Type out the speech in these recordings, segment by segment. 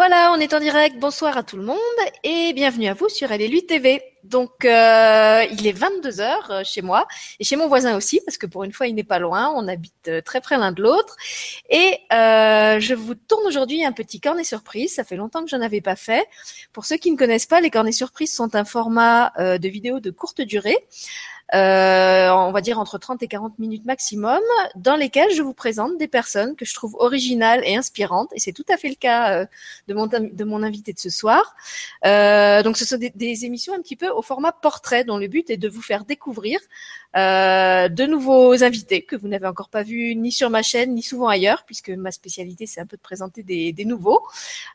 Voilà, on est en direct. Bonsoir à tout le monde et bienvenue à vous sur LLU TV. Donc, euh, il est 22 heures euh, chez moi et chez mon voisin aussi parce que pour une fois, il n'est pas loin. On habite euh, très près l'un de l'autre. Et je vous tourne aujourd'hui un petit cornet surprise. Ça fait longtemps que je n'en avais pas fait. Pour ceux qui ne connaissent pas, les cornets surprises sont un format de vidéo de courte durée euh, on va dire entre 30 et 40 minutes maximum, dans lesquelles je vous présente des personnes que je trouve originales et inspirantes, et c'est tout à fait le cas euh, de, mon, invité de ce soir. Euh, donc ce sont des, des, émissions un petit peu au format portrait, dont le but est de vous faire découvrir de nouveaux invités que vous n'avez encore pas vus ni sur ma chaîne ni souvent ailleurs, puisque ma spécialité c'est un peu de présenter des, des nouveaux.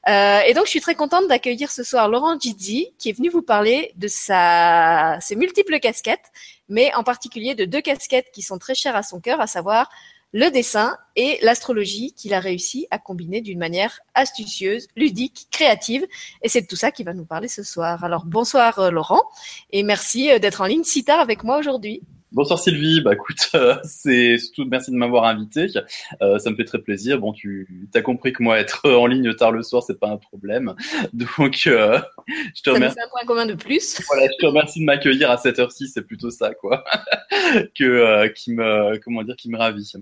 Et donc je suis très contente d'accueillir ce soir Laurent Gizzi, qui est venu vous parler de sa, ses multiples casquettes, mais en particulier de deux casquettes qui sont très chères à son cœur, à savoir le dessin et l'astrologie qu'il a réussi à combiner d'une manière astucieuse, ludique, créative. Et c'est de tout ça qu'il va nous parler ce soir. Alors bonsoir euh, Laurent et merci euh, d'être en ligne si tard avec moi aujourd'hui. Bonsoir Sylvie, bah écoute, euh, c'est tout, merci de m'avoir invité, euh, ça me fait très plaisir. Bon, tu as compris que moi être en ligne tard le soir, c'est pas un problème, donc euh, je te remercie. un point commun de plus. Voilà, je te remercie de m'accueillir à cette heure-ci, c'est plutôt ça quoi, que euh, qui me comment dire, qui me ravit.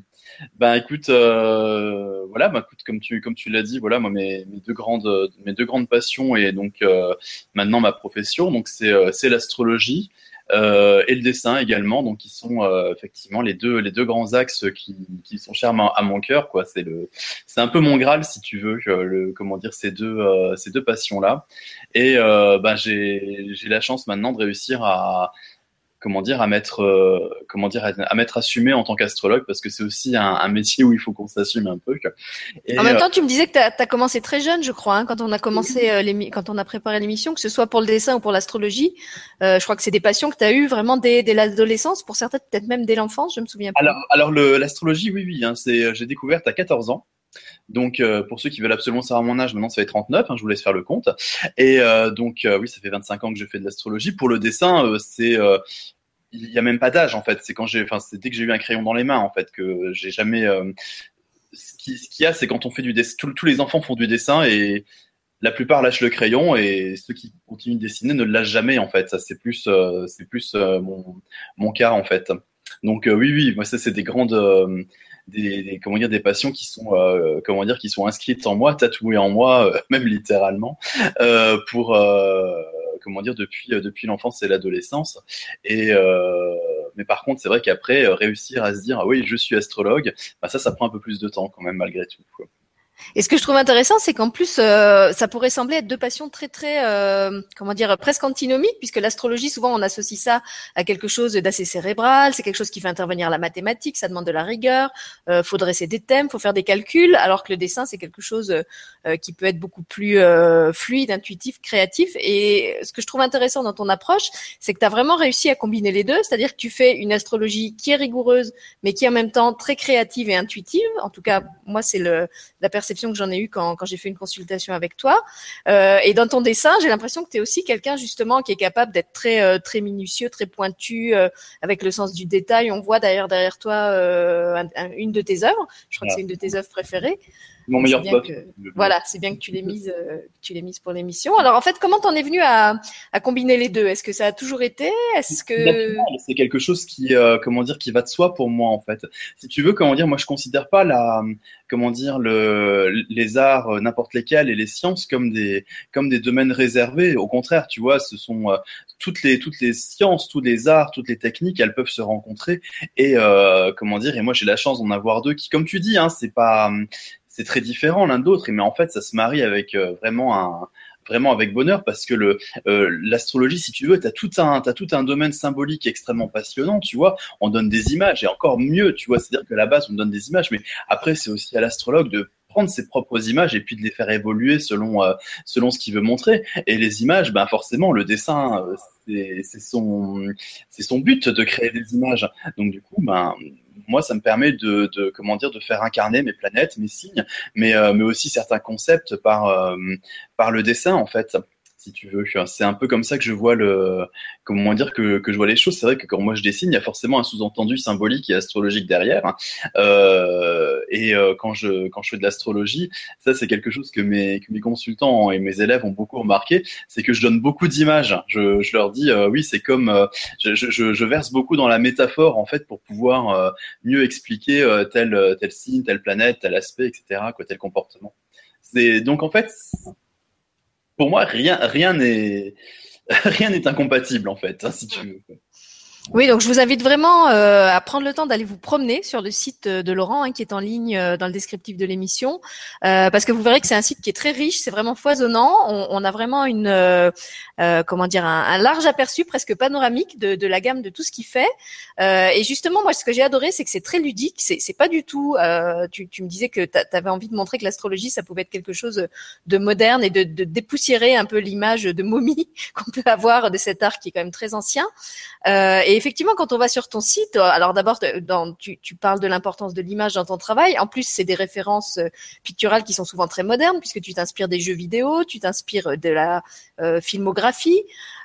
Ben écoute, euh, voilà, bah, écoute, comme tu comme tu l'as dit, voilà, moi mes, mes deux grandes mes deux grandes passions et donc maintenant ma profession, donc c'est c'est l'astrologie euh, et le dessin également, donc qui sont euh, effectivement les deux les deux grands axes qui, qui sont chers à mon cœur quoi. C'est le c'est un peu mon graal si tu veux le comment dire ces deux euh, ces deux passions là. Et ben j'ai j'ai la chance maintenant de réussir à comment dire à mettre euh, comment dire à, mettre assumé en tant qu'astrologue parce que c'est aussi un, métier où il faut qu'on s'assume un peu. Et, en même temps, tu me disais que tu as, commencé très jeune, je crois, hein, quand on a commencé euh, quand on a préparé l'émission, que ce soit pour le dessin ou pour l'astrologie. Euh, je crois que c'est des passions que tu as eues vraiment dès, dès l'adolescence, pour certains peut-être même dès l'enfance, je me souviens pas. Alors, alors l'astrologie, oui, oui, hein, c'est j'ai découvert à 14 ans. Donc, euh, pour ceux qui veulent absolument savoir mon âge, maintenant ça fait 39, hein, je vous laisse faire le compte. Et euh, donc, euh, oui, ça fait 25 ans que je fais de l'astrologie. Pour le dessin, c'est il y a même pas d'âge en fait. C'est quand j'ai, enfin, c'est dès que j'ai eu un crayon dans les mains en fait que j'ai jamais. ce qui, ce qu'il y a, c'est quand on fait du dessin, tous les enfants font du dessin et la plupart lâchent le crayon et ceux qui continuent de dessiner ne lâchent jamais en fait. Ça c'est plus, c'est plus mon, mon cas en fait. Donc oui, oui, moi ça c'est des grandes des, comment dire des passions qui sont euh, comment dire qui sont inscrites en moi, tatouées en moi, euh, même littéralement, euh, pour comment dire depuis depuis l'enfance et l'adolescence. Et mais par contre, c'est vrai qu'après réussir à se dire ah oui, je suis astrologue, bah ça, ça prend un peu plus de temps quand même malgré tout. Quoi. Et ce que je trouve intéressant, c'est qu'en plus, euh, ça pourrait sembler être deux passions très, très, euh, comment dire, presque antinomiques, puisque l'astrologie, souvent, on associe ça à quelque chose d'assez cérébral. C'est quelque chose qui fait intervenir la mathématique, ça demande de la rigueur. Euh, faut dresser des thèmes, faut faire des calculs, alors que le dessin, c'est quelque chose euh, qui peut être beaucoup plus fluide, intuitif, créatif. Et ce que je trouve intéressant dans ton approche, c'est que tu as vraiment réussi à combiner les deux, c'est-à-dire que tu fais une astrologie qui est rigoureuse, mais qui est en même temps très créative et intuitive. En tout cas, moi, c'est le la perception que j'en ai eue quand, quand j'ai fait une consultation avec toi. Euh, et dans ton dessin, j'ai l'impression que tu es aussi quelqu'un justement qui est capable d'être très euh, très minutieux, très pointu, euh, avec le sens du détail. On voit d'ailleurs derrière toi une de tes œuvres. Je crois que c'est une de tes œuvres préférées. Mon meilleur pote. voilà, c'est bien que tu l'aies mise, euh, tu l'aies mise pour l'émission. Alors en fait, comment t'en es venu à, à combiner les deux? Est-ce que ça a toujours été? Est-ce que c'est quelque chose qui, euh, comment dire, qui va de soi pour moi en fait. Si tu veux, comment dire, moi je considère pas la, comment dire, le, les arts euh, n'importe lesquels et les sciences comme des, comme des domaines réservés. Au contraire, tu vois, ce sont toutes les, toutes les sciences, tous les arts, toutes les techniques, elles peuvent se rencontrer et comment dire. Et moi j'ai la chance d'en avoir deux qui, comme tu dis, hein, c'est pas c'est très différent l'un de l'autre, mais en fait, ça se marie avec euh, vraiment un vraiment avec bonheur parce que le euh, l'astrologie si tu veux tu as tout un tout un domaine symbolique extrêmement passionnant tu vois. On donne des images et encore mieux tu vois. C'est-à-dire que la base on donne des images mais après c'est aussi à l'astrologue de prendre ses propres images et puis de les faire évoluer selon euh, selon ce qu'il veut montrer. Et les images ben forcément le dessin c'est son c'est son but de créer des images. Donc du coup ben moi, ça me permet de, de, comment dire, de faire incarner mes planètes, mes signes, mais, euh, mais aussi certains concepts par, euh, par le dessin, en fait. Si tu veux. C'est un peu comme ça que je vois le, comment dire que, que je vois les choses. C'est vrai que quand moi je dessine, il y a forcément un sous-entendu symbolique et astrologique derrière. Hein. Euh, et euh, quand je quand je fais de l'astrologie, ça c'est quelque chose que mes que mes consultants et mes élèves ont beaucoup remarqué, c'est que je donne beaucoup d'images. Je, je leur dis euh, oui, c'est comme euh, je, je, je, verse beaucoup dans la métaphore en fait pour pouvoir mieux expliquer tel tel signe, telle planète, tel aspect, etc. Quoi, tel comportement. C'est donc en fait pour moi, rien, rien n'est, rien n'est incompatible en fait, hein, si tu veux. Oui, donc je vous invite vraiment euh, à prendre le temps d'aller vous promener sur le site de Laurent, hein, qui est en ligne euh, dans le descriptif de l'émission, euh, parce que vous verrez que c'est un site qui est très riche, c'est vraiment foisonnant. On, on, a vraiment une, euh, euh, comment dire, un, large aperçu presque panoramique de, de, la gamme de tout ce qu'il fait. et justement, moi, ce que j'ai adoré, c'est que c'est très ludique. C'est, pas du tout. Tu, tu, me disais que tu avais envie de montrer que l'astrologie, ça pouvait être quelque chose de moderne et de, de dépoussiérer un peu l'image de momie qu'on peut avoir de cet art qui est quand même très ancien. Et effectivement, quand on va sur ton site, euh, alors d'abord, tu, parles de l'importance de l'image dans ton travail. En plus, c'est des références euh, picturales qui sont souvent très modernes, puisque tu t'inspires des jeux vidéo, tu t'inspires de la euh, filmographie.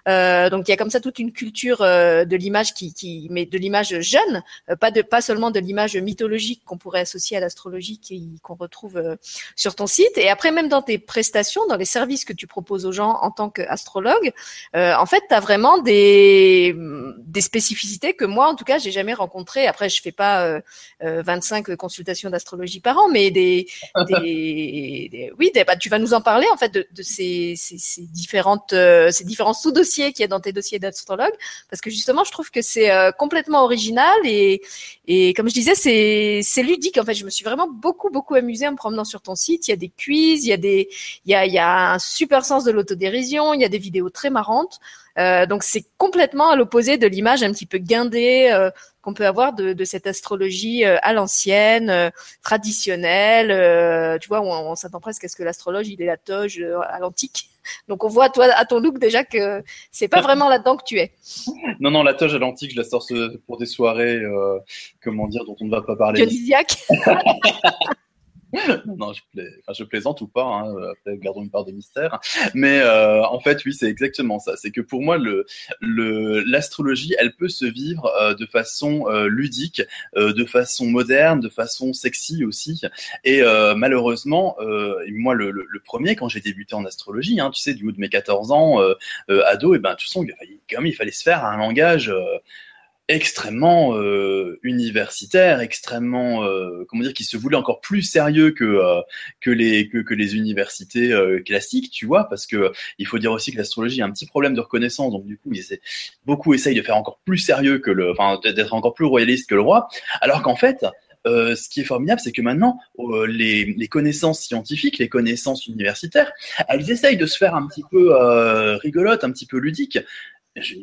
Euh, donc il y a comme ça toute une culture euh, de l'image qui, qui, mais de l'image jeune, euh, pas de pas seulement de l'image mythologique qu'on pourrait associer à l'astrologie qu'on retrouve sur ton site. Et après même dans tes prestations, dans les services que tu proposes aux gens en tant qu'astrologue, en fait tu as vraiment des des spécificités que moi en tout cas j'ai jamais rencontrées. Après je fais pas 25 consultations d'astrologie par an, mais des, des, oui, des, bah, tu vas nous en parler en fait de, de ces, ces, ces différentes ces différents sous-dossiers qui est dans tes dossiers d'astrologue, parce que justement, je trouve que c'est euh, complètement original et, et comme je disais, c'est, c'est ludique. En fait, je me suis vraiment beaucoup, beaucoup amusée en me promenant sur ton site. Il y a des quiz, il y a des, il y a, il y a un super sens de l'autodérision, il y a des vidéos très marrantes. Euh, donc c'est complètement à l'opposé de l'image un petit peu guindée euh, qu'on peut avoir de, cette astrologie à l'ancienne, traditionnelle. tu vois, on, s'attend presque à ce que l'astrologe il est la toge à l'antique. Donc on voit toi à ton look déjà que c'est pas vraiment là-dedans que tu es. Non non, la toge à l'antique, je la sors pour des soirées, comment dire, dont on ne va pas parler. Dionysiaque. non, je, je, plaisante ou pas, hein, après gardons une part de mystère. Mais euh, en fait, oui, c'est exactement ça. C'est que pour moi, le, l'astrologie, elle peut se vivre euh, de façon euh, ludique, euh, de façon moderne, de façon sexy aussi. Et euh, malheureusement, moi, le, le, premier, quand j'ai débuté en astrologie, hein, tu sais, du haut de mes 14 ans, ado, et ben, tu sens qu'il il fallait se faire un langage extrêmement euh, universitaire, extrêmement euh, comment dire, qui se voulait encore plus sérieux que euh, que les que, que les universités euh, classiques, tu vois, parce que il faut dire aussi que l'astrologie a un petit problème de reconnaissance, donc du coup, ils beaucoup essayent de faire encore plus sérieux que le, enfin, d'être encore plus royaliste que le roi, alors qu'en fait, euh, ce qui est formidable, c'est que maintenant, euh, les, les, connaissances scientifiques, les connaissances universitaires, elles essayent de se faire un petit peu euh, rigolotes, un petit peu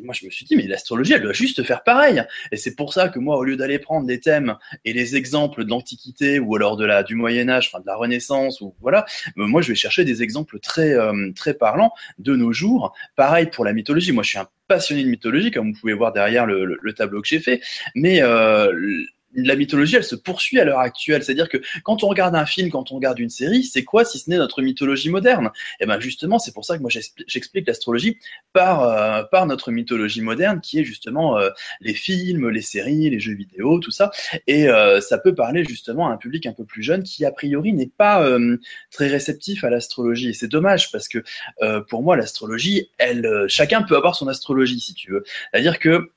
moi, je me suis dit, mais l'astrologie, elle doit juste faire pareil. Et c'est pour ça que moi, au lieu d'aller prendre des thèmes et les exemples de l'Antiquité ou alors de la, du Moyen-Âge, enfin, de la Renaissance, ou voilà, euh, moi, je vais chercher des exemples très, euh, très parlants de nos jours. Pareil pour la mythologie. Moi, je suis un passionné de mythologie, comme vous pouvez voir derrière le tableau que j'ai fait. Mais euh, la mythologie, elle se poursuit à l'heure actuelle. C'est-à-dire que quand on regarde un film, quand on regarde une série, c'est quoi si ce n'est notre mythologie moderne? Et eh ben justement, c'est pour ça que moi j'explique l'astrologie par euh, par notre mythologie moderne, qui est justement euh, les films, les séries, les jeux vidéo, tout ça. Et euh, ça peut parler justement à un public un peu plus jeune qui a priori n'est pas très réceptif à l'astrologie. Et c'est dommage parce que pour moi l'astrologie, elle, chacun peut avoir son astrologie si tu veux. C'est-à-dire que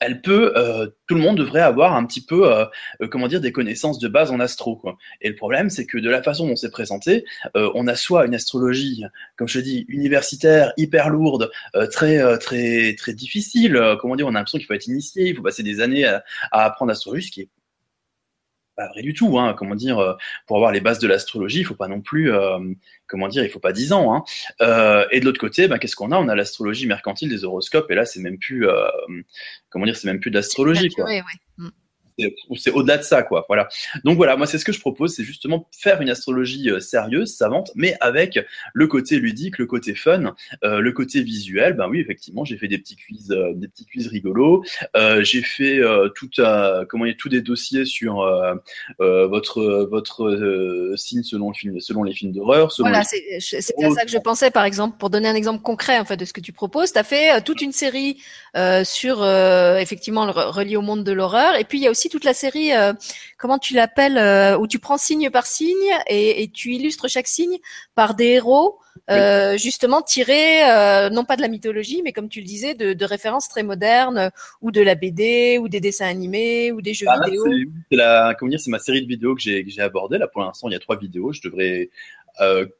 elle peut, euh, tout le monde devrait avoir un petit peu, euh, euh, comment dire, des connaissances de base en astro. Quoi. Et le problème, c'est que de la façon dont c'est présenté, on a soit une astrologie, comme je dis, universitaire, hyper lourde, très très très difficile. comment dire, on a l'impression qu'il faut être initié, il faut passer des années à, à apprendre l'astrologie, ce qui est pas vrai du tout. Hein. Comment dire, euh, pour avoir les bases de l'astrologie, il faut pas non plus, euh, comment dire, il faut pas dix ans. Hein. Euh, et de l'autre côté, bah, qu'est-ce qu'on a? On a l'astrologie mercantile des horoscopes, et là, c'est même plus, comment dire, c'est même plus de l'astrologie, quoi. C'est au-delà de ça, quoi. Voilà. Donc voilà, moi c'est ce que je propose, c'est justement faire une astrologie euh, sérieuse, savante, mais avec le côté ludique, le côté fun, euh, le côté visuel. Ben oui, effectivement, j'ai fait des petits quiz, euh, des petits quiz rigolos. Euh, j'ai fait tout, comment dire, tous des dossiers sur votre votre signe selon le film, selon les films d'horreur. Voilà, c'est à ça que je pensais, par exemple, pour donner un exemple concret en fait de ce que tu proposes. Tu as fait toute une série sur effectivement le relié au monde de l'horreur, et puis il y a aussi toute la série, euh, comment tu l'appelles, euh, où tu prends signe par signe et, tu illustres chaque signe par des héros, euh, justement tirés, non pas de la mythologie, mais comme tu le disais, de, références très modernes, ou de la BD, ou des dessins animés, ou des jeux ah, vidéo. C'est la, comment dire, c'est ma série de vidéos que j'ai, que abordée. Là, pour l'instant, il y a trois vidéos. Je devrais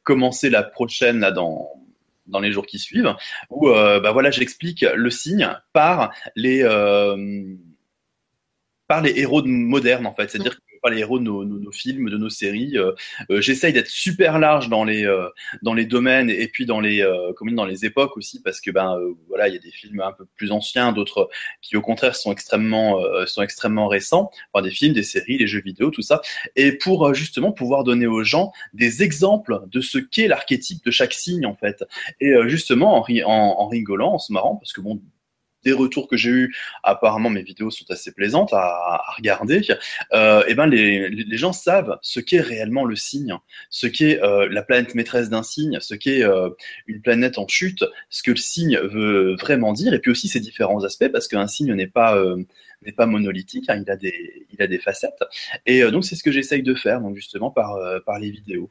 commencer la prochaine là dans dans les jours qui suivent, où bah voilà, j'explique le signe par les par les héros modernes en fait, c'est-à-dire mm. par les héros de nos, films, de nos séries. Euh, euh, j'essaye d'être super large dans les euh, dans les domaines et puis dans les comme dans les époques aussi parce que ben voilà il y a des films un peu plus anciens, d'autres qui au contraire sont extrêmement sont extrêmement récents, enfin, des films, des séries, les jeux vidéo, tout ça. Et pour justement pouvoir donner aux gens des exemples de ce qu'est l'archétype de chaque signe en fait. Et justement en, en, en rigolant, en se marrant parce que bon des retours que j'ai eu, apparemment mes vidéos sont assez plaisantes à, à regarder. Euh, et ben les, les, gens savent ce qu'est réellement le signe, ce qu'est euh, la planète maîtresse d'un signe, ce qu'est euh, une planète en chute, ce que le signe veut vraiment dire, et puis aussi ses différents aspects, parce qu'un signe n'est pas euh, n'est pas monolithique, hein, il a des il a des facettes. Et euh, donc c'est ce que j'essaye de faire, donc justement par par les vidéos.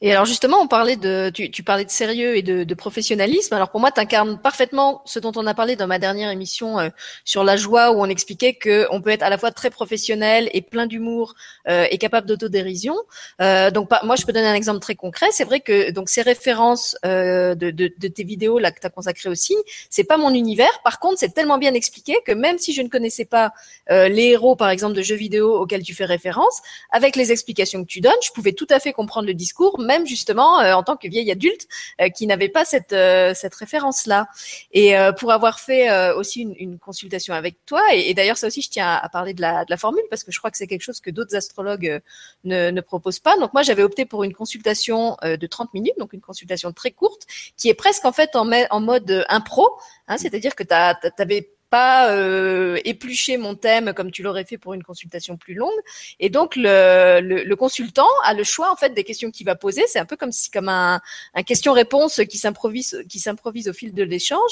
Et alors justement, on parlait de, tu, tu parlais de sérieux et de, de professionnalisme. Alors pour moi, tu incarnes parfaitement ce dont on a parlé dans ma dernière émission euh, sur la joie, où on expliquait que on peut être à la fois très professionnel et plein d'humour euh, et capable d'autodérision. Euh, donc moi, je peux donner un exemple très concret. C'est vrai que donc ces références euh, de, de, de, tes vidéos là que tu as consacrées au signe, c'est pas mon univers. Par contre, c'est tellement bien expliqué que même si je ne connaissais pas euh, les héros, par exemple, de jeux vidéo auxquels tu fais référence, avec les explications que tu donnes, je pouvais tout à fait comprendre le discours même justement euh, en tant que vieille adulte euh, qui n'avait pas cette euh, cette référence là. Et pour avoir fait aussi une, consultation avec toi, et, d'ailleurs ça aussi je tiens à, parler de la, de la formule parce que je crois que c'est quelque chose que d'autres astrologues ne, ne proposent pas. Donc moi j'avais opté pour une consultation de 30 minutes, donc une consultation très courte, qui est presque en fait en, en mode impro, hein, c'est-à-dire que tu avais pas euh, éplucher mon thème comme tu l'aurais fait pour une consultation plus longue. Et donc le, le, le consultant a le choix en fait des questions qu'il va poser. C'est un peu comme si comme un, un question-réponse qui s'improvise qui s'improvise au fil de l'échange.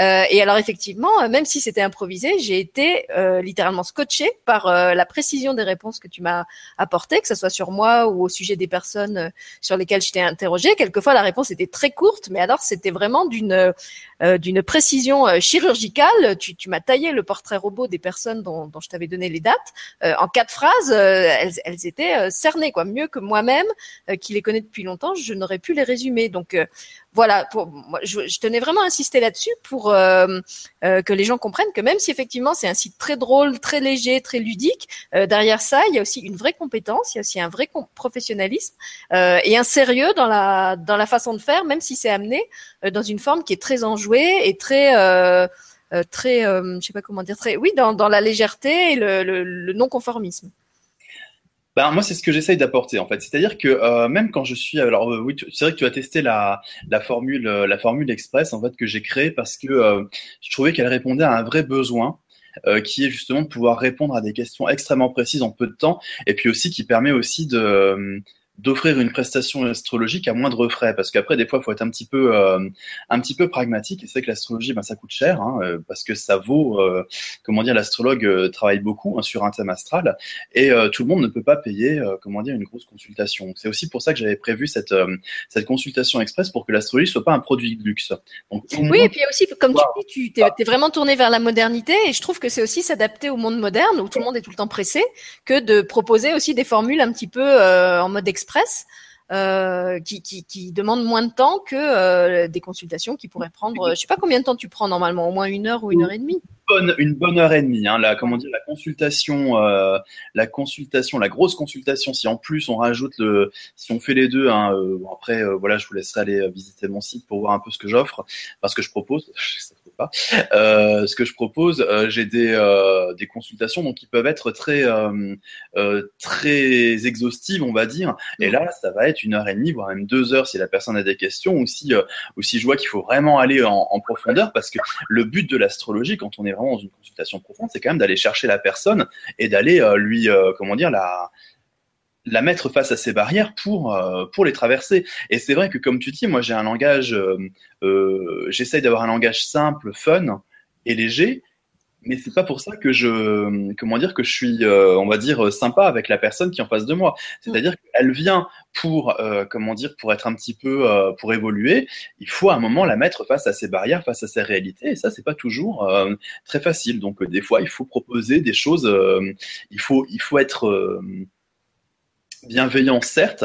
Euh, et alors effectivement, même si c'était improvisé, j'ai été euh, littéralement scotché par euh, la précision des réponses que tu m'as apportées, que ce soit sur moi ou au sujet des personnes euh, sur lesquelles je t'ai interrogé. Quelquefois la réponse était très courte, mais alors c'était vraiment d'une d'une précision chirurgicale. Tu, m'as taillé le portrait robot des personnes dont, je t'avais donné les dates euh, en quatre phrases. Euh, elles, étaient euh, cernées, quoi, mieux que moi-même qui les connais depuis longtemps. Je n'aurais pu les résumer. Donc voilà, pour, moi, je, je, tenais vraiment à insister là-dessus pour que les gens comprennent que même si effectivement c'est un site très drôle, très léger, très ludique, derrière ça, il y a aussi une vraie compétence, il y a aussi un vrai professionnalisme et un sérieux dans la dans la façon de faire, même si c'est amené dans une forme qui est très enjouée et très euh, très, euh, je sais pas comment dire, très, oui, dans, dans la légèreté et le, le, non-conformisme. Ben, moi, c'est ce que j'essaye d'apporter en fait. C'est-à-dire que euh, même quand je suis, alors oui, c'est vrai que tu as testé la, la formule, la formule express en fait que j'ai créée parce que je trouvais qu'elle répondait à un vrai besoin. qui est justement de pouvoir répondre à des questions extrêmement précises en peu de temps, et puis aussi qui permet aussi de, d'offrir une prestation astrologique à moindre frais parce qu'après des fois il faut être un petit peu euh, un petit peu pragmatique et c'est que l'astrologie ben ça coûte cher hein, euh, parce que ça vaut euh, comment dire l'astrologue travaille beaucoup hein, sur un thème astral et tout le monde ne peut pas payer comment dire une grosse consultation. C'est aussi pour ça que j'avais prévu cette cette consultation express pour que l'astrologie soit pas un produit de luxe. Oui et puis aussi comme tu dis tu es, vraiment tourné vers la modernité et je trouve que c'est aussi s'adapter au monde moderne où tout le monde est tout le temps pressé que de proposer aussi des formules un petit peu en mode express euh, qui, qui, qui demande moins de temps que euh, des consultations qui pourraient prendre, je sais pas combien de temps tu prends normalement, au moins une heure ou une heure et demie. Bonne, une bonne heure et demie. Hein, la, comment dire, la consultation, euh, la consultation, la grosse consultation. Si en plus on rajoute le, si on fait les deux, hein, euh, après, euh, voilà, je vous laisserai aller visiter mon site pour voir un peu ce que j'offre, parce que je propose. ce que je propose, j'ai des, des consultations donc qui peuvent être très très exhaustives, on va dire. Et là, ça va être une heure et demie, voire même deux heures si la personne a des questions, ou si, ou si je vois qu'il faut vraiment aller en, en, profondeur, parce que le but de l'astrologie, quand on est vraiment dans une consultation profonde, c'est quand même d'aller chercher la personne et d'aller lui, comment dire, la mettre face à ces barrières pour euh, pour les traverser. Et c'est vrai que comme tu dis, moi j'ai un langage, euh, euh, j'essaye d'avoir un langage simple, fun et léger, mais c'est pas pour ça que je comment dire que je suis on va dire sympa avec la personne qui est en face de moi. C'est-à-dire qu'elle vient pour comment dire pour être un petit peu pour évoluer. Il faut à un moment la mettre face à ses barrières, face à ses réalités. Et ça c'est pas toujours très facile. Donc des fois il faut proposer des choses. il faut il faut être bienveillant, certes,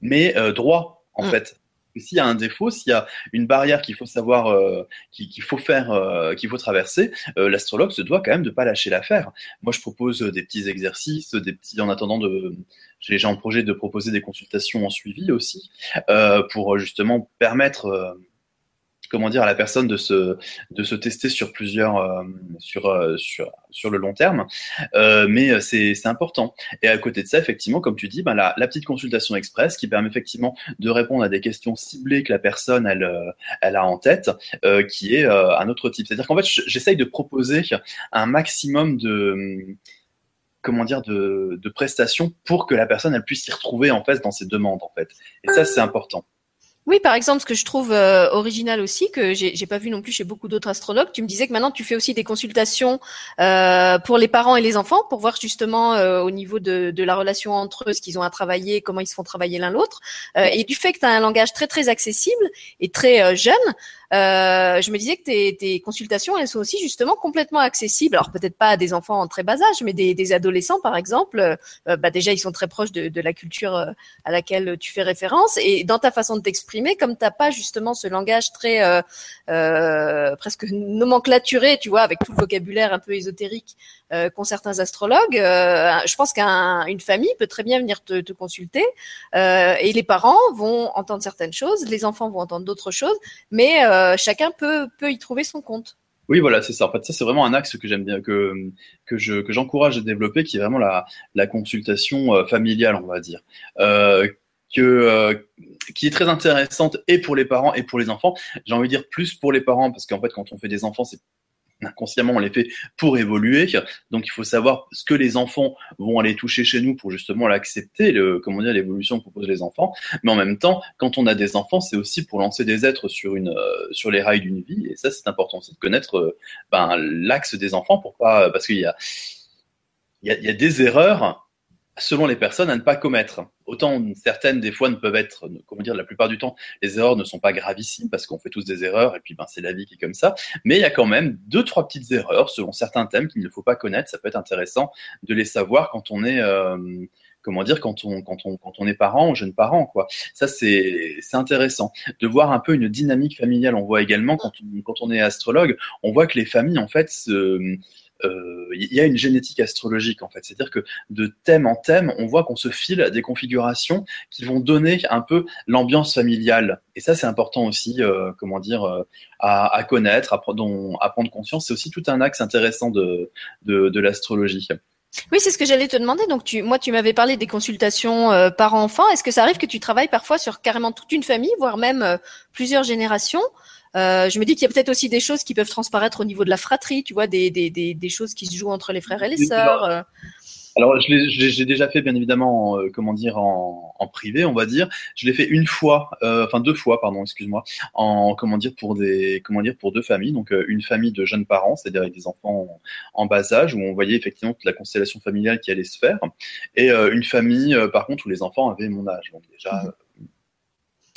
mais euh, droit, en mm. fait. S'il y a un défaut, s'il y a une barrière qu'il faut savoir, euh, qu'il faut faire, euh, qu'il faut traverser, l'astrologue se doit quand même de pas lâcher l'affaire. Moi, je propose des petits exercices, des petits, en attendant de, j'ai déjà en projet de proposer des consultations en suivi aussi, pour justement permettre comment dire à la personne de se de se tester sur plusieurs euh, sur euh, sur sur le long terme. Euh, mais c'est c'est important. Et à côté de ça effectivement comme tu dis ben la, la petite consultation express qui permet effectivement de répondre à des questions ciblées que la personne elle elle a en tête qui est un autre type. C'est-à-dire qu'en fait j'essaye de proposer un maximum de comment dire de, de prestations pour que la personne elle puisse s'y retrouver en fait dans ses demandes en fait. Et ça c'est important oui, par exemple, ce que je trouve euh, original aussi, que j'ai pas vu non plus chez beaucoup d'autres astrologues, tu me disais que maintenant tu fais aussi des consultations euh, pour les parents et les enfants pour voir justement euh, au niveau de, de, la relation entre eux, ce qu'ils ont à travailler, comment ils se font travailler l'un l'autre. et du fait que tu as un langage très très accessible et très jeune, euh, je me disais que tes, tes, consultations, elles sont aussi justement complètement accessibles. Alors peut-être pas à des enfants en très bas âge, mais des, des adolescents, par exemple. Euh, bah déjà, ils sont très proches de, de, la culture euh, à laquelle tu fais référence. Et dans ta façon de t'exprimer, comme t'as pas justement ce langage très euh, euh, presque nomenclaturé, tu vois, avec tout le vocabulaire un peu ésotérique euh, qu'ont certains astrologues, je pense qu'une famille peut très bien venir te, te consulter et les parents vont entendre certaines choses, les enfants vont entendre d'autres choses, mais chacun peut, peut y trouver son compte. Oui, voilà, c'est ça. En fait, ça, c'est vraiment un axe que j'aime bien, que, que je, que j'encourage à développer, qui est vraiment la, consultation familiale, on va dire. Euh, qui est très intéressante et pour les parents et pour les enfants. J'ai envie de dire plus pour les parents, parce qu'en fait, quand on fait des enfants, c'est inconsciemment on les fait pour évoluer. Donc il faut savoir ce que les enfants vont aller toucher chez nous pour justement l'accepter, le, comment dire, l'évolution que proposent les enfants. Mais en même temps, quand on a des enfants, c'est aussi pour lancer des êtres sur une, euh, sur les rails d'une vie. Et ça, c'est important, c'est de connaître euh, ben, l'axe des enfants pour pas, parce qu'il y y a des erreurs selon les personnes à ne pas commettre. Autant certaines des fois ne peuvent être, comment dire, la plupart du temps, les erreurs ne sont pas gravissimes parce qu'on fait tous des erreurs et puis ben c'est la vie qui est comme ça. Mais il y a quand même deux trois petites erreurs selon certains thèmes qu'il ne faut pas connaître. Ça peut être intéressant de les savoir quand on est euh, comment dire quand on quand on quand on est parent ou jeune parent quoi. Ça c'est c'est intéressant de voir un peu une dynamique familiale. On voit également quand on, quand on est astrologue, on voit que les familles en fait se il y a une génétique astrologique en fait. C'est-à-dire que de thème en thème, on voit qu'on se file des configurations qui vont donner un peu l'ambiance familiale. Et ça, c'est important aussi, euh, comment dire, euh, à, connaître, à, prendre conscience. C'est aussi tout un axe intéressant de, de, l'astrologie. Oui, c'est ce que j'allais te demander. Donc, moi, tu m'avais parlé des consultations euh, parents-enfants. Est-ce que ça arrive que tu travailles parfois sur carrément toute une famille, voire même euh, plusieurs générations? Euh, je me dis qu'il y a peut-être aussi des choses qui peuvent transparaître au niveau de la fratrie, tu vois, des, des, des, des choses qui se jouent entre les frères et les sœurs. Euh. Alors, je l'ai déjà fait, bien évidemment, euh, comment dire, en, en, privé, on va dire. Je l'ai fait une fois, euh, enfin deux fois, pardon, excuse-moi, en comment dire pour des, comment dire pour deux familles. Donc, euh, une famille de jeunes parents, c'est-à-dire avec des enfants en, en, bas âge, où on voyait effectivement toute la constellation familiale qui allait se faire, et une famille, par contre, où les enfants avaient mon âge. Donc déjà, mmh.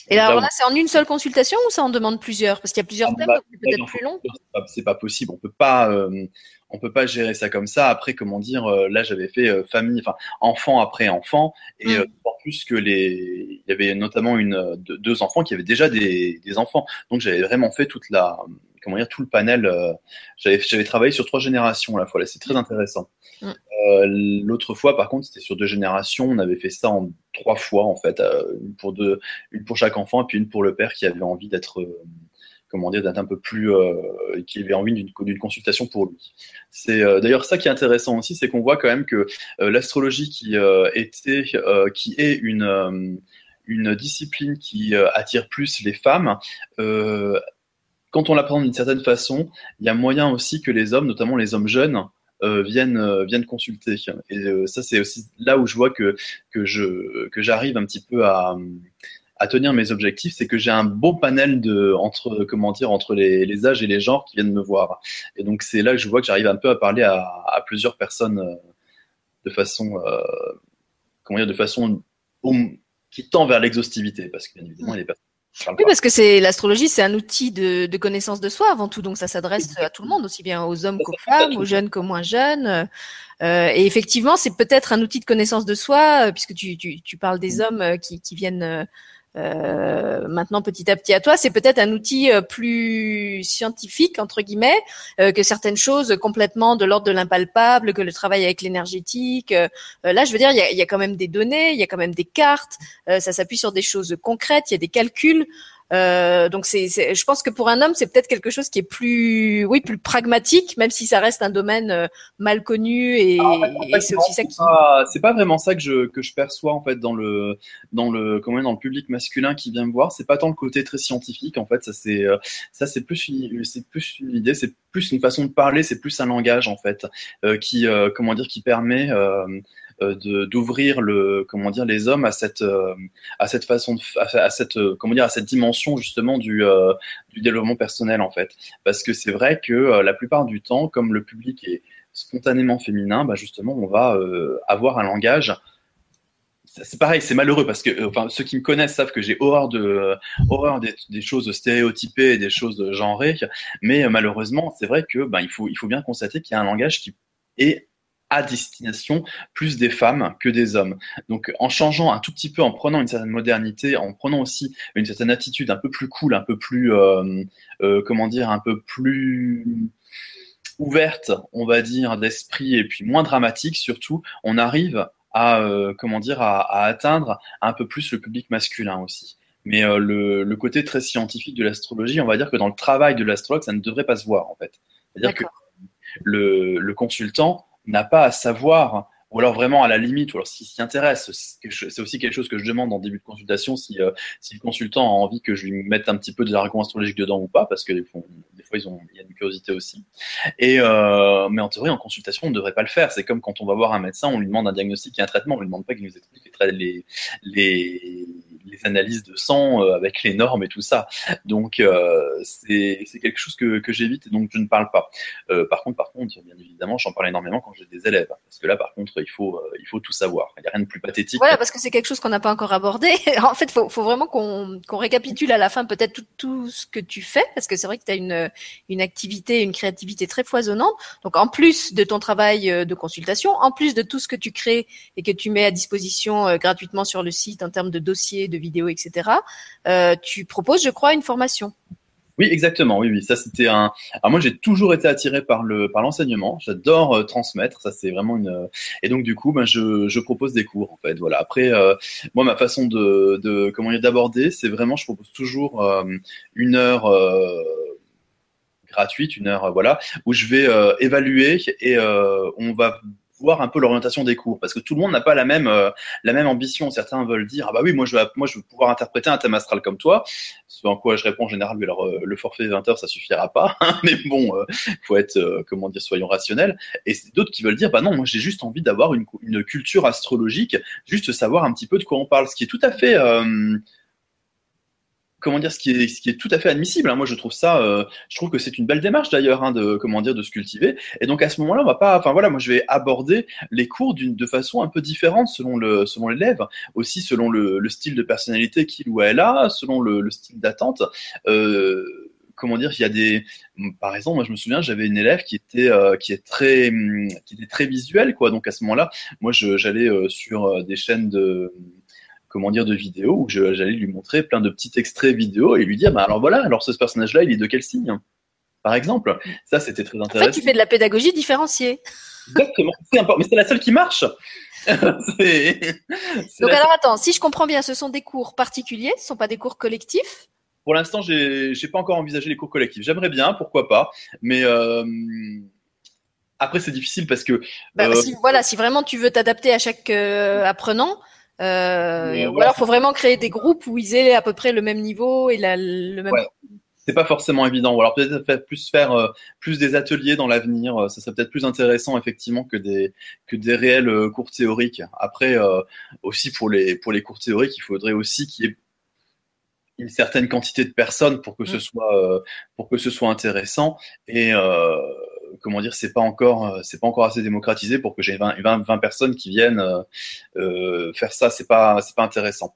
Et alors là, c'est en une seule consultation ou ça en demande plusieurs? Parce qu'il y a plusieurs thèmes, c'est peut-être plus long. C'est pas, possible. On peut pas, euh, on peut pas gérer ça comme ça. Après, comment dire euh, Là, j'avais fait euh, famille, enfin enfant après enfant, et mm. en plus que les, il y avait notamment une deux enfants qui avaient déjà des, des enfants. Donc j'avais vraiment fait toute la comment dire tout le panel. j'avais j'avais travaillé sur trois générations à la fois. Là, c'est très intéressant. Mm. L'autre fois, par contre, c'était sur deux générations. On avait fait ça en trois fois en fait, une pour deux, une pour chaque enfant et puis une pour le père qui avait envie d'être comment dire, d'être un peu plus, euh, qui avait envie d'une consultation pour lui. C'est euh, d'ailleurs ça qui est intéressant aussi, c'est qu'on voit quand même que euh, l'astrologie qui était, qui est une une discipline qui attire plus les femmes. quand on l'apprend d'une certaine façon, il y a moyen aussi que les hommes, notamment les hommes jeunes, viennent viennent consulter. Et ça, c'est aussi là où je vois que que je que j'arrive un petit peu à à tenir mes objectifs, c'est que j'ai un bon panel de entre comment dire entre les, les, âges et les genres qui viennent me voir. Et donc c'est là que je vois que j'arrive un peu à parler à, à plusieurs personnes euh, de façon euh, comment dire de façon qui tend vers l'exhaustivité parce que bien évidemment il y a des personnes oui, parce que c'est l'astrologie, c'est un outil de, de, connaissance de soi avant tout, donc ça s'adresse à tout le monde, aussi bien aux hommes qu'aux femmes, aux jeunes qu'aux moins jeunes. Euh, et effectivement, c'est peut-être un outil de connaissance de soi, euh, puisque tu, tu, tu parles des mm. hommes euh, qui, qui viennent euh, maintenant petit à petit à toi, c'est peut-être un outil euh, plus scientifique entre guillemets euh, que certaines choses complètement de l'ordre de l'impalpable, que le travail avec l'énergétique. là, je veux dire, il y a, y a, quand même des données, il y a quand même des cartes, ça s'appuie sur des choses concrètes, il y a des calculs. Euh, donc c'est, je pense que pour un homme, c'est peut-être quelque chose qui est plus, oui, plus pragmatique, même si ça reste un domaine euh, mal connu et, ah, c'est aussi ça qui. c'est pas vraiment ça que je que je perçois en fait dans le dans le comment dans le public masculin qui vient me voir. C'est pas tant le côté très scientifique en fait. Ça c'est euh, ça c'est plus c'est plus une idée, c'est plus une façon de parler, c'est plus un langage en fait qui comment dire qui permet euh, d'ouvrir le comment dire les hommes à cette euh, à cette façon à, cette euh, comment dire à cette dimension justement du développement personnel en fait. Parce que c'est vrai que la plupart du temps comme le public est spontanément féminin bah justement on va avoir un langage c'est pareil, c'est malheureux parce que enfin ceux qui me connaissent savent que j'ai horreur de horreur des, choses stéréotypées des choses genrées, mais malheureusement c'est vrai que ben il faut il faut bien constater qu'il y a un langage qui est à destination plus des femmes que des hommes. Donc en changeant un tout petit peu, en prenant une certaine modernité, en prenant aussi une certaine attitude un peu plus cool, un peu plus, euh, euh, comment dire, un peu plus ouverte, on va dire, d'esprit et puis moins dramatique surtout, on arrive à, euh, comment dire, à, atteindre un peu plus le public masculin aussi. Mais le, le, côté très scientifique de l'astrologie, on va dire que dans le travail de l'astrologue, ça ne devrait pas se voir en fait. C'est-à-dire que le, le consultant, n'a pas à savoir, ou alors vraiment à la limite, ou alors s'il s'y intéresse, c'est aussi quelque chose que je demande en début de consultation, si, euh, si le consultant a envie que je lui mette un petit peu de jargon astrologique dedans ou pas, parce que des fois, ils ont, il y a une curiosité aussi. Et, euh, mais en théorie, en consultation, on ne devrait pas le faire. C'est comme quand on va voir un médecin, on lui demande un diagnostic et un traitement, on lui demande pas qu'il nous explique les analyses de sang euh, avec les normes et tout ça. Donc euh, c'est quelque chose que, que j'évite et donc je ne parle pas. Euh, par contre, par contre, bien évidemment, j'en parle énormément quand j'ai des élèves, parce que là, par contre, il faut il faut tout savoir. Il n'y a rien de plus pathétique. Voilà, parce que c'est quelque chose qu'on n'a pas encore abordé. en fait, faut, faut vraiment qu'on qu'on récapitule à la fin peut-être tout, tout ce que tu fais, parce que c'est vrai que tu as une une activité, une créativité très foisonnante. Donc en plus de ton travail de consultation, en plus de tout ce que tu crées et que tu mets à disposition gratuitement sur le site en termes de dossiers, de vidéos, etc. Euh, tu proposes, je crois, une formation. Oui, exactement. Oui, oui. Ça, c'était un. Alors moi, j'ai toujours été attiré par le par l'enseignement. J'adore euh, transmettre. Ça, c'est vraiment une. Et donc, du coup, ben, je, je propose des cours. En fait, voilà. Après, euh, moi, ma façon de, de comment d'aborder, c'est vraiment, je propose toujours une heure gratuite, une heure, voilà, où je vais évaluer et on va voir un peu l'orientation des cours parce que tout le monde n'a pas la même euh, la même ambition. Certains veulent dire ah bah oui moi je veux moi je veux pouvoir interpréter un thème astral comme toi. Ce en quoi je réponds en général mais alors euh, le forfait 20 heures ça suffira pas. mais bon euh, faut être comment dire soyons rationnels. Et d'autres qui veulent dire bah non moi j'ai juste envie d'avoir une, une culture astrologique, juste savoir un petit peu de quoi on parle, ce qui est tout à fait comment dire, ce qui est, ce qui est tout à fait admissible. Hein. Moi, je trouve ça, euh, je trouve que c'est une belle démarche d'ailleurs, hein, de comment dire, de se cultiver. Et donc à ce moment-là, on va pas, enfin voilà, moi je vais aborder les cours d'une de façon un peu différente selon le selon l'élève, aussi selon le, le, style de personnalité qu'il ou elle a, selon le, le style d'attente. Euh, comment dire, il y a des, par exemple, moi je me souviens, j'avais une élève qui était euh, qui est très qui était très visuelle, quoi. Donc à ce moment-là, moi j'allais euh, sur des chaînes de comment dire, de vidéos où j'allais lui montrer plein de petits extraits vidéo et lui dire, bah alors voilà, alors ce personnage-là, il est de quel signe par exemple. Ça, c'était très intéressant. En fait, tu fais de la pédagogie différenciée. Exactement, c'est important. Mais c'est la seule qui marche. Donc alors attends, si je comprends bien, ce sont des cours particuliers, ce ne sont pas des cours collectifs? Pour l'instant, j'ai n'ai pas encore envisagé les cours collectifs. J'aimerais bien, pourquoi pas, mais euh, après c'est difficile parce que bah, euh, si, voilà, si vraiment tu veux t'adapter à chaque euh, apprenant, euh, ou alors faut vraiment créer des groupes où ils aient à peu près le même niveau et la, le même c'est pas forcément évident. Ou alors peut-être plus faire euh, plus des ateliers dans l'avenir. Euh, ça serait peut-être plus intéressant effectivement que des que des réels euh, cours théoriques. Après aussi pour les pour les cours théoriques, il faudrait aussi qu'il y ait une certaine quantité de personnes pour que ce mm. soit pour que ce soit intéressant et comment dire c'est pas encore c'est pas encore assez démocratisé pour que j'ai 20, 20, 20 personnes qui viennent faire ça c'est pas c'est pas intéressant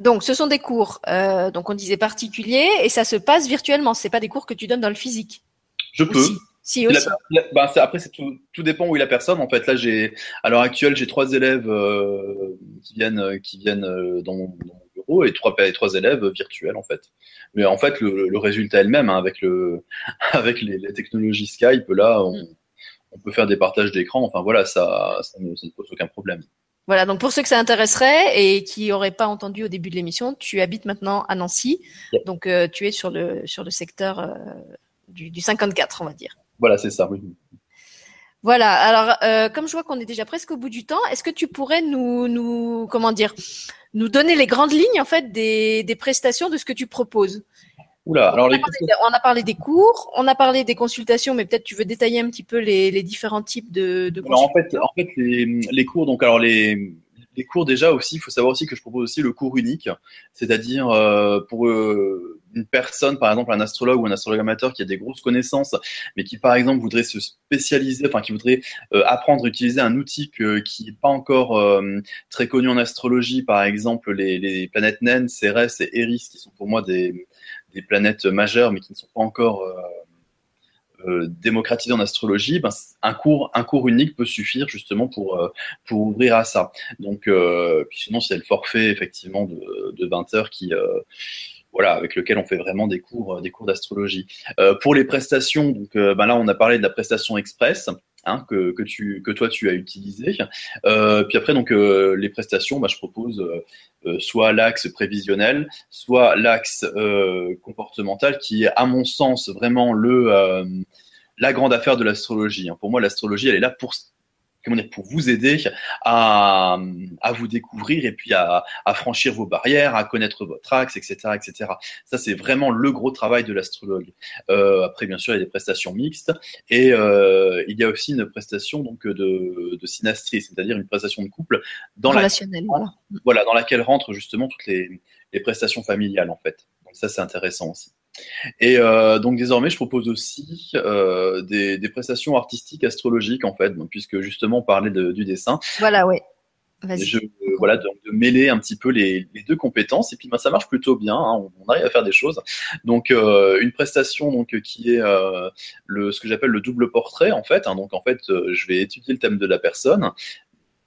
donc, ce sont des cours, euh, donc on disait particuliers, et ça se passe virtuellement. C'est pas des cours que tu donnes dans le physique. Je peux. Si, aussi. Bah, après, tout, tout, dépend où est la personne. En fait, là, j'ai, à l'heure actuelle, j'ai trois élèves euh, qui viennent, euh, qui viennent euh, dans, mon, et trois, trois élèves virtuels, en fait. Mais en fait, le, résultat est le même hein, avec le, avec les, technologies Skype. Là, on, mm. on, peut faire des partages d'écran. Enfin, voilà, ça, ça ne pose aucun problème. Voilà, donc pour ceux que ça intéresserait et qui n'auraient pas entendu au début de l'émission, tu habites maintenant à Nancy, donc euh, tu es sur le, sur le secteur euh, du, du, 54, on va dire. Voilà, c'est ça, oui. Voilà, alors euh, comme je vois qu'on est déjà presque au bout du temps, est-ce que tu pourrais nous, nous, comment dire, nous donner les grandes lignes en fait des, des prestations de ce que tu proposes? Oula, alors on, a parlé, on, a parlé, des cours, on a parlé des consultations, mais peut-être tu veux détailler un petit peu les, les différents types de, de alors, en fait, en fait les, les, cours, donc alors les, les cours déjà aussi, il faut savoir aussi que je propose aussi le cours unique, c'est-à-dire euh, pour euh, une personne, par exemple un astrologue ou un astrologue amateur qui a des grosses connaissances, mais qui par exemple voudrait se spécialiser, enfin qui voudrait euh, apprendre à utiliser un outil qui n'est pas encore euh, très connu en astrologie, par exemple les, les planètes naines, Cérès et Eris, qui sont pour moi des des planètes majeures, mais qui ne sont pas encore euh, euh, démocratisées en astrologie, ben, un cours un cours unique peut suffire justement pour euh, pour ouvrir à ça. Donc puis sinon c'est le forfait effectivement de, de 20 heures qui voilà, avec lequel on fait vraiment des cours, des cours d'astrologie. pour les prestations, donc ben là on a parlé de la prestation express. Hein, que, tu, que toi tu as utilisé. Euh, puis après, donc euh, les prestations, bah, je propose euh, soit l'axe prévisionnel, soit l'axe comportemental, qui est à mon sens vraiment le la grande affaire de l'astrologie. Hein. Pour moi, l'astrologie, elle est là pour comment dire, pour vous aider à, à vous découvrir et puis à, à, franchir vos barrières, à connaître votre axe, etc., etc. Ça, c'est vraiment le gros travail de l'astrologue. Euh, après, bien sûr, il y a des prestations mixtes et euh, il y a aussi une prestation donc de, de synastrie, c'est-à-dire une prestation de couple dans laquelle, voilà, dans laquelle rentrent justement toutes les, les prestations familiales en fait. Donc ça, c'est intéressant aussi. Et euh, donc désormais, je propose aussi euh, des, des, prestations artistiques astrologiques en fait, donc, puisque justement on parlait de, du dessin. Voilà, ouais. Je, voilà, de, de, mêler un petit peu les, les, deux compétences et puis ben, ça marche plutôt bien. Hein, on, on, arrive à faire des choses. Donc euh, une prestation donc qui est euh, le ce que j'appelle le double portrait en fait. Hein, donc en fait, euh, je vais étudier le thème de la personne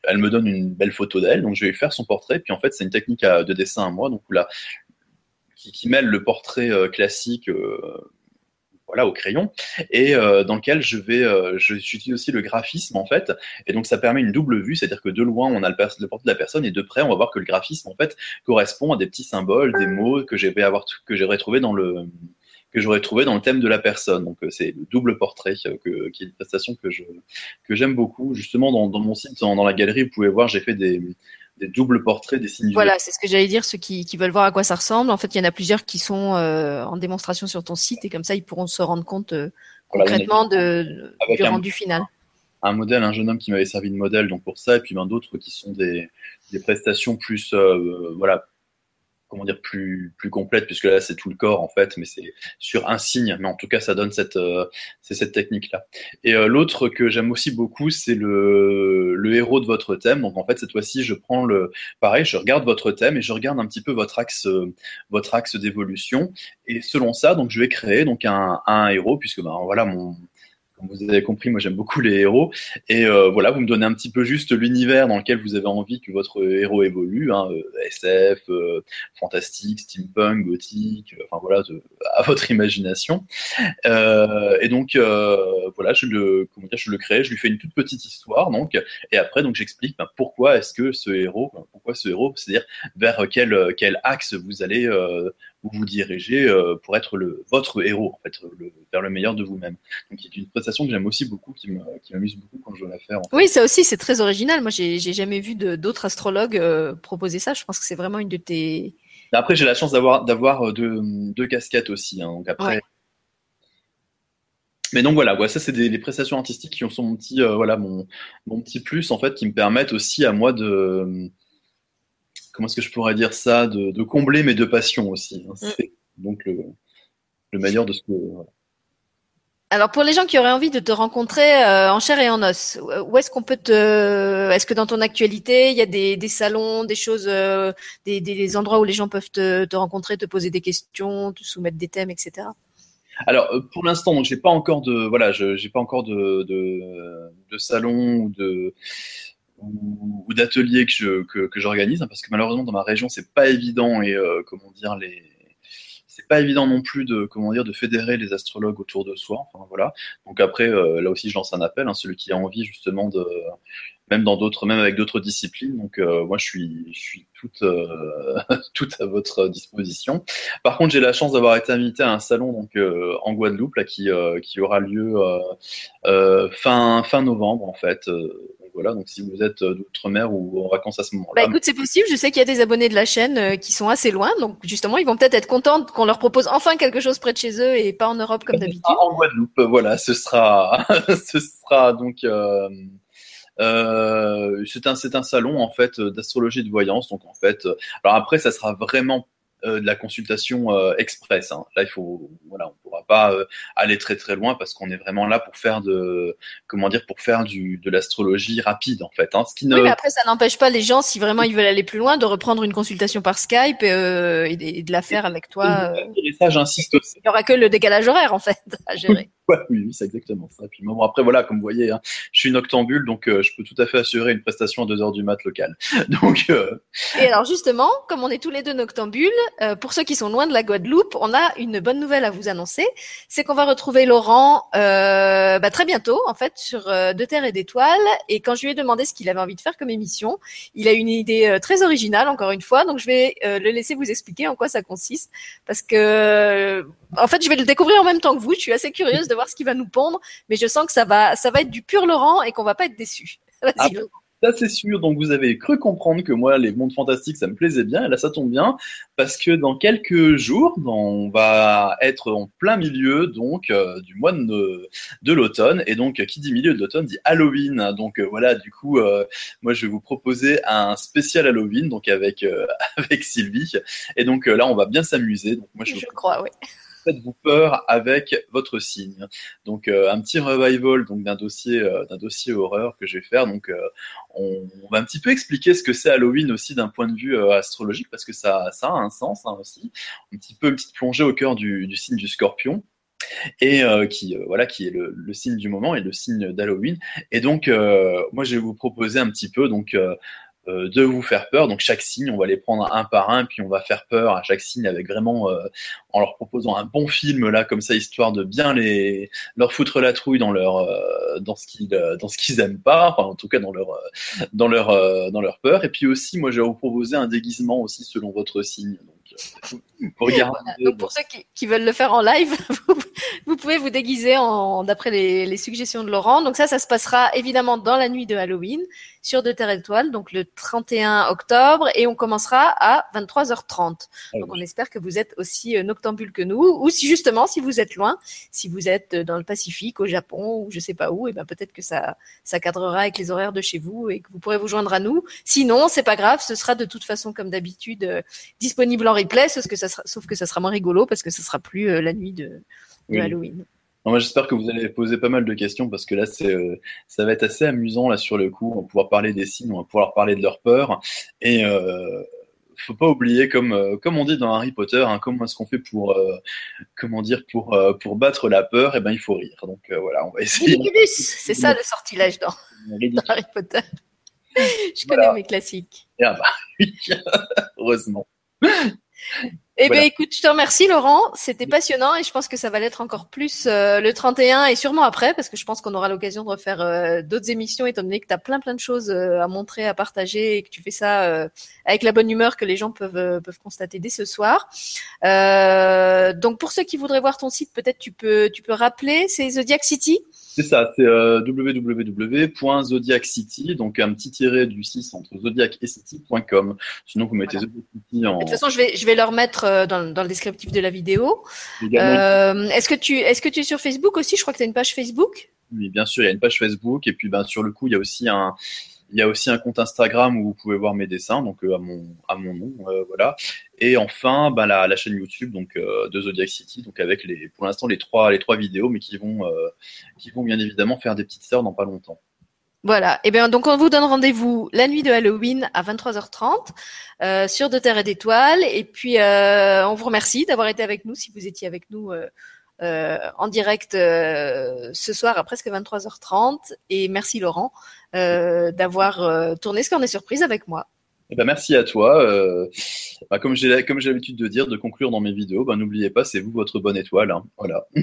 elle me donne une belle photo d'elle, donc je vais faire son portrait. Puis en fait, c'est une technique de dessin à moi, donc là, qui, mêle le portrait euh, classique euh, voilà au crayon et euh, dans lequel je vais j'utilise aussi le graphisme en fait. Et donc ça permet une double vue c'est-à-dire que de loin on a le, portrait de la personne et de près on va voir que le graphisme en fait correspond à des petits symboles des mots que j'aurais trouvé dans le que j'aurais trouvé dans le thème de la personne. Donc c'est le double portrait qui est une prestation que j'aime beaucoup. Justement dans, dans mon site dans, dans, la galerie vous pouvez voir j'ai fait des des doubles portraits des signes. Voilà, c'est ce que j'allais dire. Ceux qui, qui, veulent voir à quoi ça ressemble, en fait, il y en a plusieurs qui sont euh, en démonstration sur ton site et comme ça, ils pourront se rendre compte euh, concrètement de, du rendu final. Un modèle, un jeune homme qui m'avait servi de modèle, donc pour ça, et puis ben, d'autres qui sont des, des prestations plus, euh, voilà, comment dire plus plus complète puisque là c'est tout le corps en fait mais c'est sur un signe. Mais en tout cas ça donne cette euh, c'est cette technique là et euh, l'autre que j'aime aussi beaucoup c'est le le héros de votre thème. Donc en fait cette fois-ci je prends le pareil je regarde votre thème et je regarde un petit peu votre axe euh, votre axe d'évolution. Et selon ça donc je vais créer donc un, un héros puisque ben voilà mon comme vous avez compris, moi j'aime beaucoup les héros. Et euh, voilà, vous me donnez un petit peu juste l'univers dans lequel vous avez envie que votre héros évolue, hein, euh, SF, euh, fantastique, steampunk, gothique, enfin voilà, à votre imagination. et donc voilà, je le, comment dire, je le crée, je lui fais une toute petite histoire, donc, et après donc j'explique ben, pourquoi est-ce que ce héros, pourquoi ce héros, c'est-à-dire vers quel quel axe vous allez vous vous dirigez pour être le votre héros, en fait, le, vers le meilleur de vous-même. Donc, c'est une prestation que j'aime aussi beaucoup, qui m'amuse beaucoup quand je dois la faire. Oui, ça aussi, c'est très original. Moi, j'ai jamais vu d'autres astrologues euh, proposer ça. Je pense que c'est vraiment une de tes. Après, j'ai la chance d'avoir d'avoir euh, deux, deux, casquettes aussi. Hein. donc après. Mais donc voilà, ça c'est des, prestations artistiques qui sont mon petit, euh, voilà, mon, mon petit plus en fait, qui me permettent aussi à moi de, comment est-ce que je pourrais dire ça, de, de combler mes deux passions aussi. Hein. Mm. C'est donc le, le meilleur de ce que. Alors pour les gens qui auraient envie de te rencontrer euh, en chair et en os, où est-ce qu'on peut te, est-ce que dans ton actualité il y a des, des salons, des choses, euh, des, des, endroits où les gens peuvent te, te, rencontrer, te poser des questions, te soumettre des thèmes, etc. Alors euh, pour l'instant donc j'ai pas encore de voilà j'ai pas encore de, de, de salon ou de ou, d'atelier que que, que j'organise hein, parce que malheureusement dans ma région c'est pas évident et comment dire les c'est pas évident non plus de comment dire de fédérer les astrologues autour de soi. Enfin voilà. Donc après, euh, là aussi, je lance un appel, hein, celui qui a envie justement de même dans d'autres, même avec d'autres disciplines. Donc euh, moi, je suis, je suis toute, euh, toute à votre disposition. Par contre, j'ai la chance d'avoir été invité à un salon donc en Guadeloupe là, qui, qui aura lieu fin fin novembre en fait. Voilà, donc si vous êtes d'outre-mer ou en vacances à ce moment-là. Bah écoute, c'est possible. Je sais qu'il y a des abonnés de la chaîne euh, qui sont assez loin, donc justement, ils vont peut-être être contents qu'on leur propose enfin quelque chose près de chez eux et pas en Europe comme d'habitude. En Guadeloupe, voilà, ce sera, ce sera donc. Euh... Euh, c'est un salon en fait d'astrologie de voyance donc en fait alors après ça sera vraiment euh, de la consultation euh, express. Hein. Là, il faut, voilà, on pas euh, aller très très loin parce qu'on est vraiment là pour faire de, comment dire, pour faire du, de l'astrologie rapide en fait. Hein. Ce qui ne... Oui, mais après, ça n'empêche pas les gens, si vraiment ils veulent aller plus loin, de reprendre une consultation par Skype et, de la faire avec toi. Et ça, j'insiste aussi. Il n'y aura que le décalage horaire en fait à gérer. oui, oui, c'est exactement ça. Et puis bon, après, voilà, comme vous voyez, hein, je suis noctambule, donc je peux tout à fait assurer une prestation à 2 heures du mat locale. Donc. Et alors justement, comme on est tous les deux noctambules, euh, pour ceux qui sont loin de la Guadeloupe, on a une bonne nouvelle à vous annoncer, c'est qu'on va retrouver Laurent euh, bah, très bientôt, en fait, sur euh, De Terre et d'Étoiles. Et quand je lui ai demandé ce qu'il avait envie de faire comme émission, il a une idée euh, très originale, encore une fois. Donc je vais le laisser vous expliquer en quoi ça consiste, parce que en fait, je vais le découvrir en même temps que vous. Je suis assez curieuse de voir ce qu'il va nous pondre, mais je sens que ça va, ça va être du pur Laurent et qu'on va pas être déçus. Vas-y. Laurent. Ça, c'est sûr. Donc, vous avez cru comprendre que moi, les mondes fantastiques, ça me plaisait bien. Et là, ça tombe bien parce que dans quelques jours, on va être en plein milieu donc euh, du mois de, de l'automne. Et donc, qui dit milieu de l'automne dit Halloween. Donc, euh, voilà, du coup, euh, moi, je vais vous proposer un spécial Halloween, donc avec avec Sylvie. Et donc là, on va bien s'amuser. Donc, moi, je, je crois, oui faites-vous peur avec votre signe. Donc euh, un petit revival donc d'un dossier euh, d'un dossier horreur que je vais faire. Donc euh, on, va un petit peu expliquer ce que c'est Halloween aussi d'un point de vue astrologique parce que ça ça a un sens hein, aussi. Un petit peu une petite plongée au cœur du, signe du Scorpion et qui voilà qui est le, le, signe du moment et le signe d'Halloween et donc moi je vais vous proposer un petit peu donc de vous faire peur. Donc chaque signe, on va les prendre un par un, puis on va faire peur à chaque signe avec vraiment euh, en leur proposant un bon film là comme ça, histoire de bien les leur foutre la trouille dans leur euh, dans ce qu'ils dans ce qu'ils aiment pas, enfin en tout cas dans leur dans leur dans leur peur. Et puis aussi, moi, je vais vous proposer un déguisement aussi selon votre signe. pour, Donc pour ceux qui, veulent le faire en live, vous, pouvez vous déguiser en d'après les, les suggestions de Laurent. Donc ça, ça se passera évidemment dans la nuit de Halloween sur De Terre Étoile, donc le 31 octobre, et on commencera à 23h30. Ah donc on espère que vous êtes aussi euh, noctambule que nous, ou si justement, si vous êtes loin, si vous êtes euh, dans le Pacifique, au Japon, ou je sais pas où, et ben peut-être que ça, ça cadrera avec les horaires de chez vous et que vous pourrez vous joindre à nous. Sinon, c'est pas grave, ce sera de toute façon comme d'habitude euh, disponible en replay, sauf que ça sera, sauf que ça sera moins rigolo parce que ce sera plus la nuit de, Halloween j'espère que vous allez poser pas mal de questions parce que là, c'est, euh, ça va être assez amusant là sur le coup. On va pouvoir parler des signes, on va pouvoir parler de leur peur. Et euh, faut pas oublier, comme, euh, comme on dit dans Harry Potter, hein, comment est-ce qu'on fait pour, euh, comment dire, pour, euh, pour battre la peur? Eh ben, il faut rire. Donc voilà, on va essayer. C'est ça le sortilège dans, dans Harry Potter. Je connais Voilà. mes classiques. Ah bah heureusement. Eh Voilà. bien, écoute, je te remercie, Laurent. C'était passionnant et je pense que ça va l'être encore plus euh, le 31 et sûrement après, parce que je pense qu'on aura l'occasion de refaire euh, d'autres émissions, étant donné que tu as plein plein de choses euh, à montrer, à partager et que tu fais ça euh, avec la bonne humeur que les gens peuvent euh, peuvent constater dès ce soir. Euh, donc, pour ceux qui voudraient voir ton site, peut-être tu peux tu peux rappeler, c'est Zodiac City. C'est ça, c'est euh, www.zodiaccity, donc un petit tiret du 6 entre zodiac et city.com. Sinon, vous mettez Voilà. Zodiac City en. De toute façon, je vais je vais leur mettre euh, dans, dans le descriptif de la vidéo. Euh, est-ce que tu est-ce que tu es sur Facebook aussi? Je crois que tu as une page Facebook. Oui, bien sûr, il y a une page Facebook et puis ben, sur le coup, il y a aussi un, il y a aussi un compte Instagram où vous pouvez voir mes dessins, donc euh, à mon, à mon nom, euh, voilà. Et enfin, ben, la, chaîne YouTube donc euh, de Zodiac City, donc avec les, pour l'instant les trois, les trois vidéos, mais qui vont, qui vont bien évidemment faire des petites sœurs dans pas longtemps. Voilà. Et bien, donc on vous donne rendez-vous la nuit de Halloween à 23h30 euh, sur De Terre et d'Étoiles. Et puis, on vous remercie d'avoir été avec nous si vous étiez avec nous en direct euh, ce soir à presque 23h30. Et merci Laurent euh, d'avoir euh, tourné ce qu'on est surprise avec moi. Eh ben, merci à toi. Euh, comme j'ai comme j'ai l'habitude de dire, de conclure dans mes vidéos, ben, n'oubliez pas, c'est vous votre bonne étoile. hein. Voilà.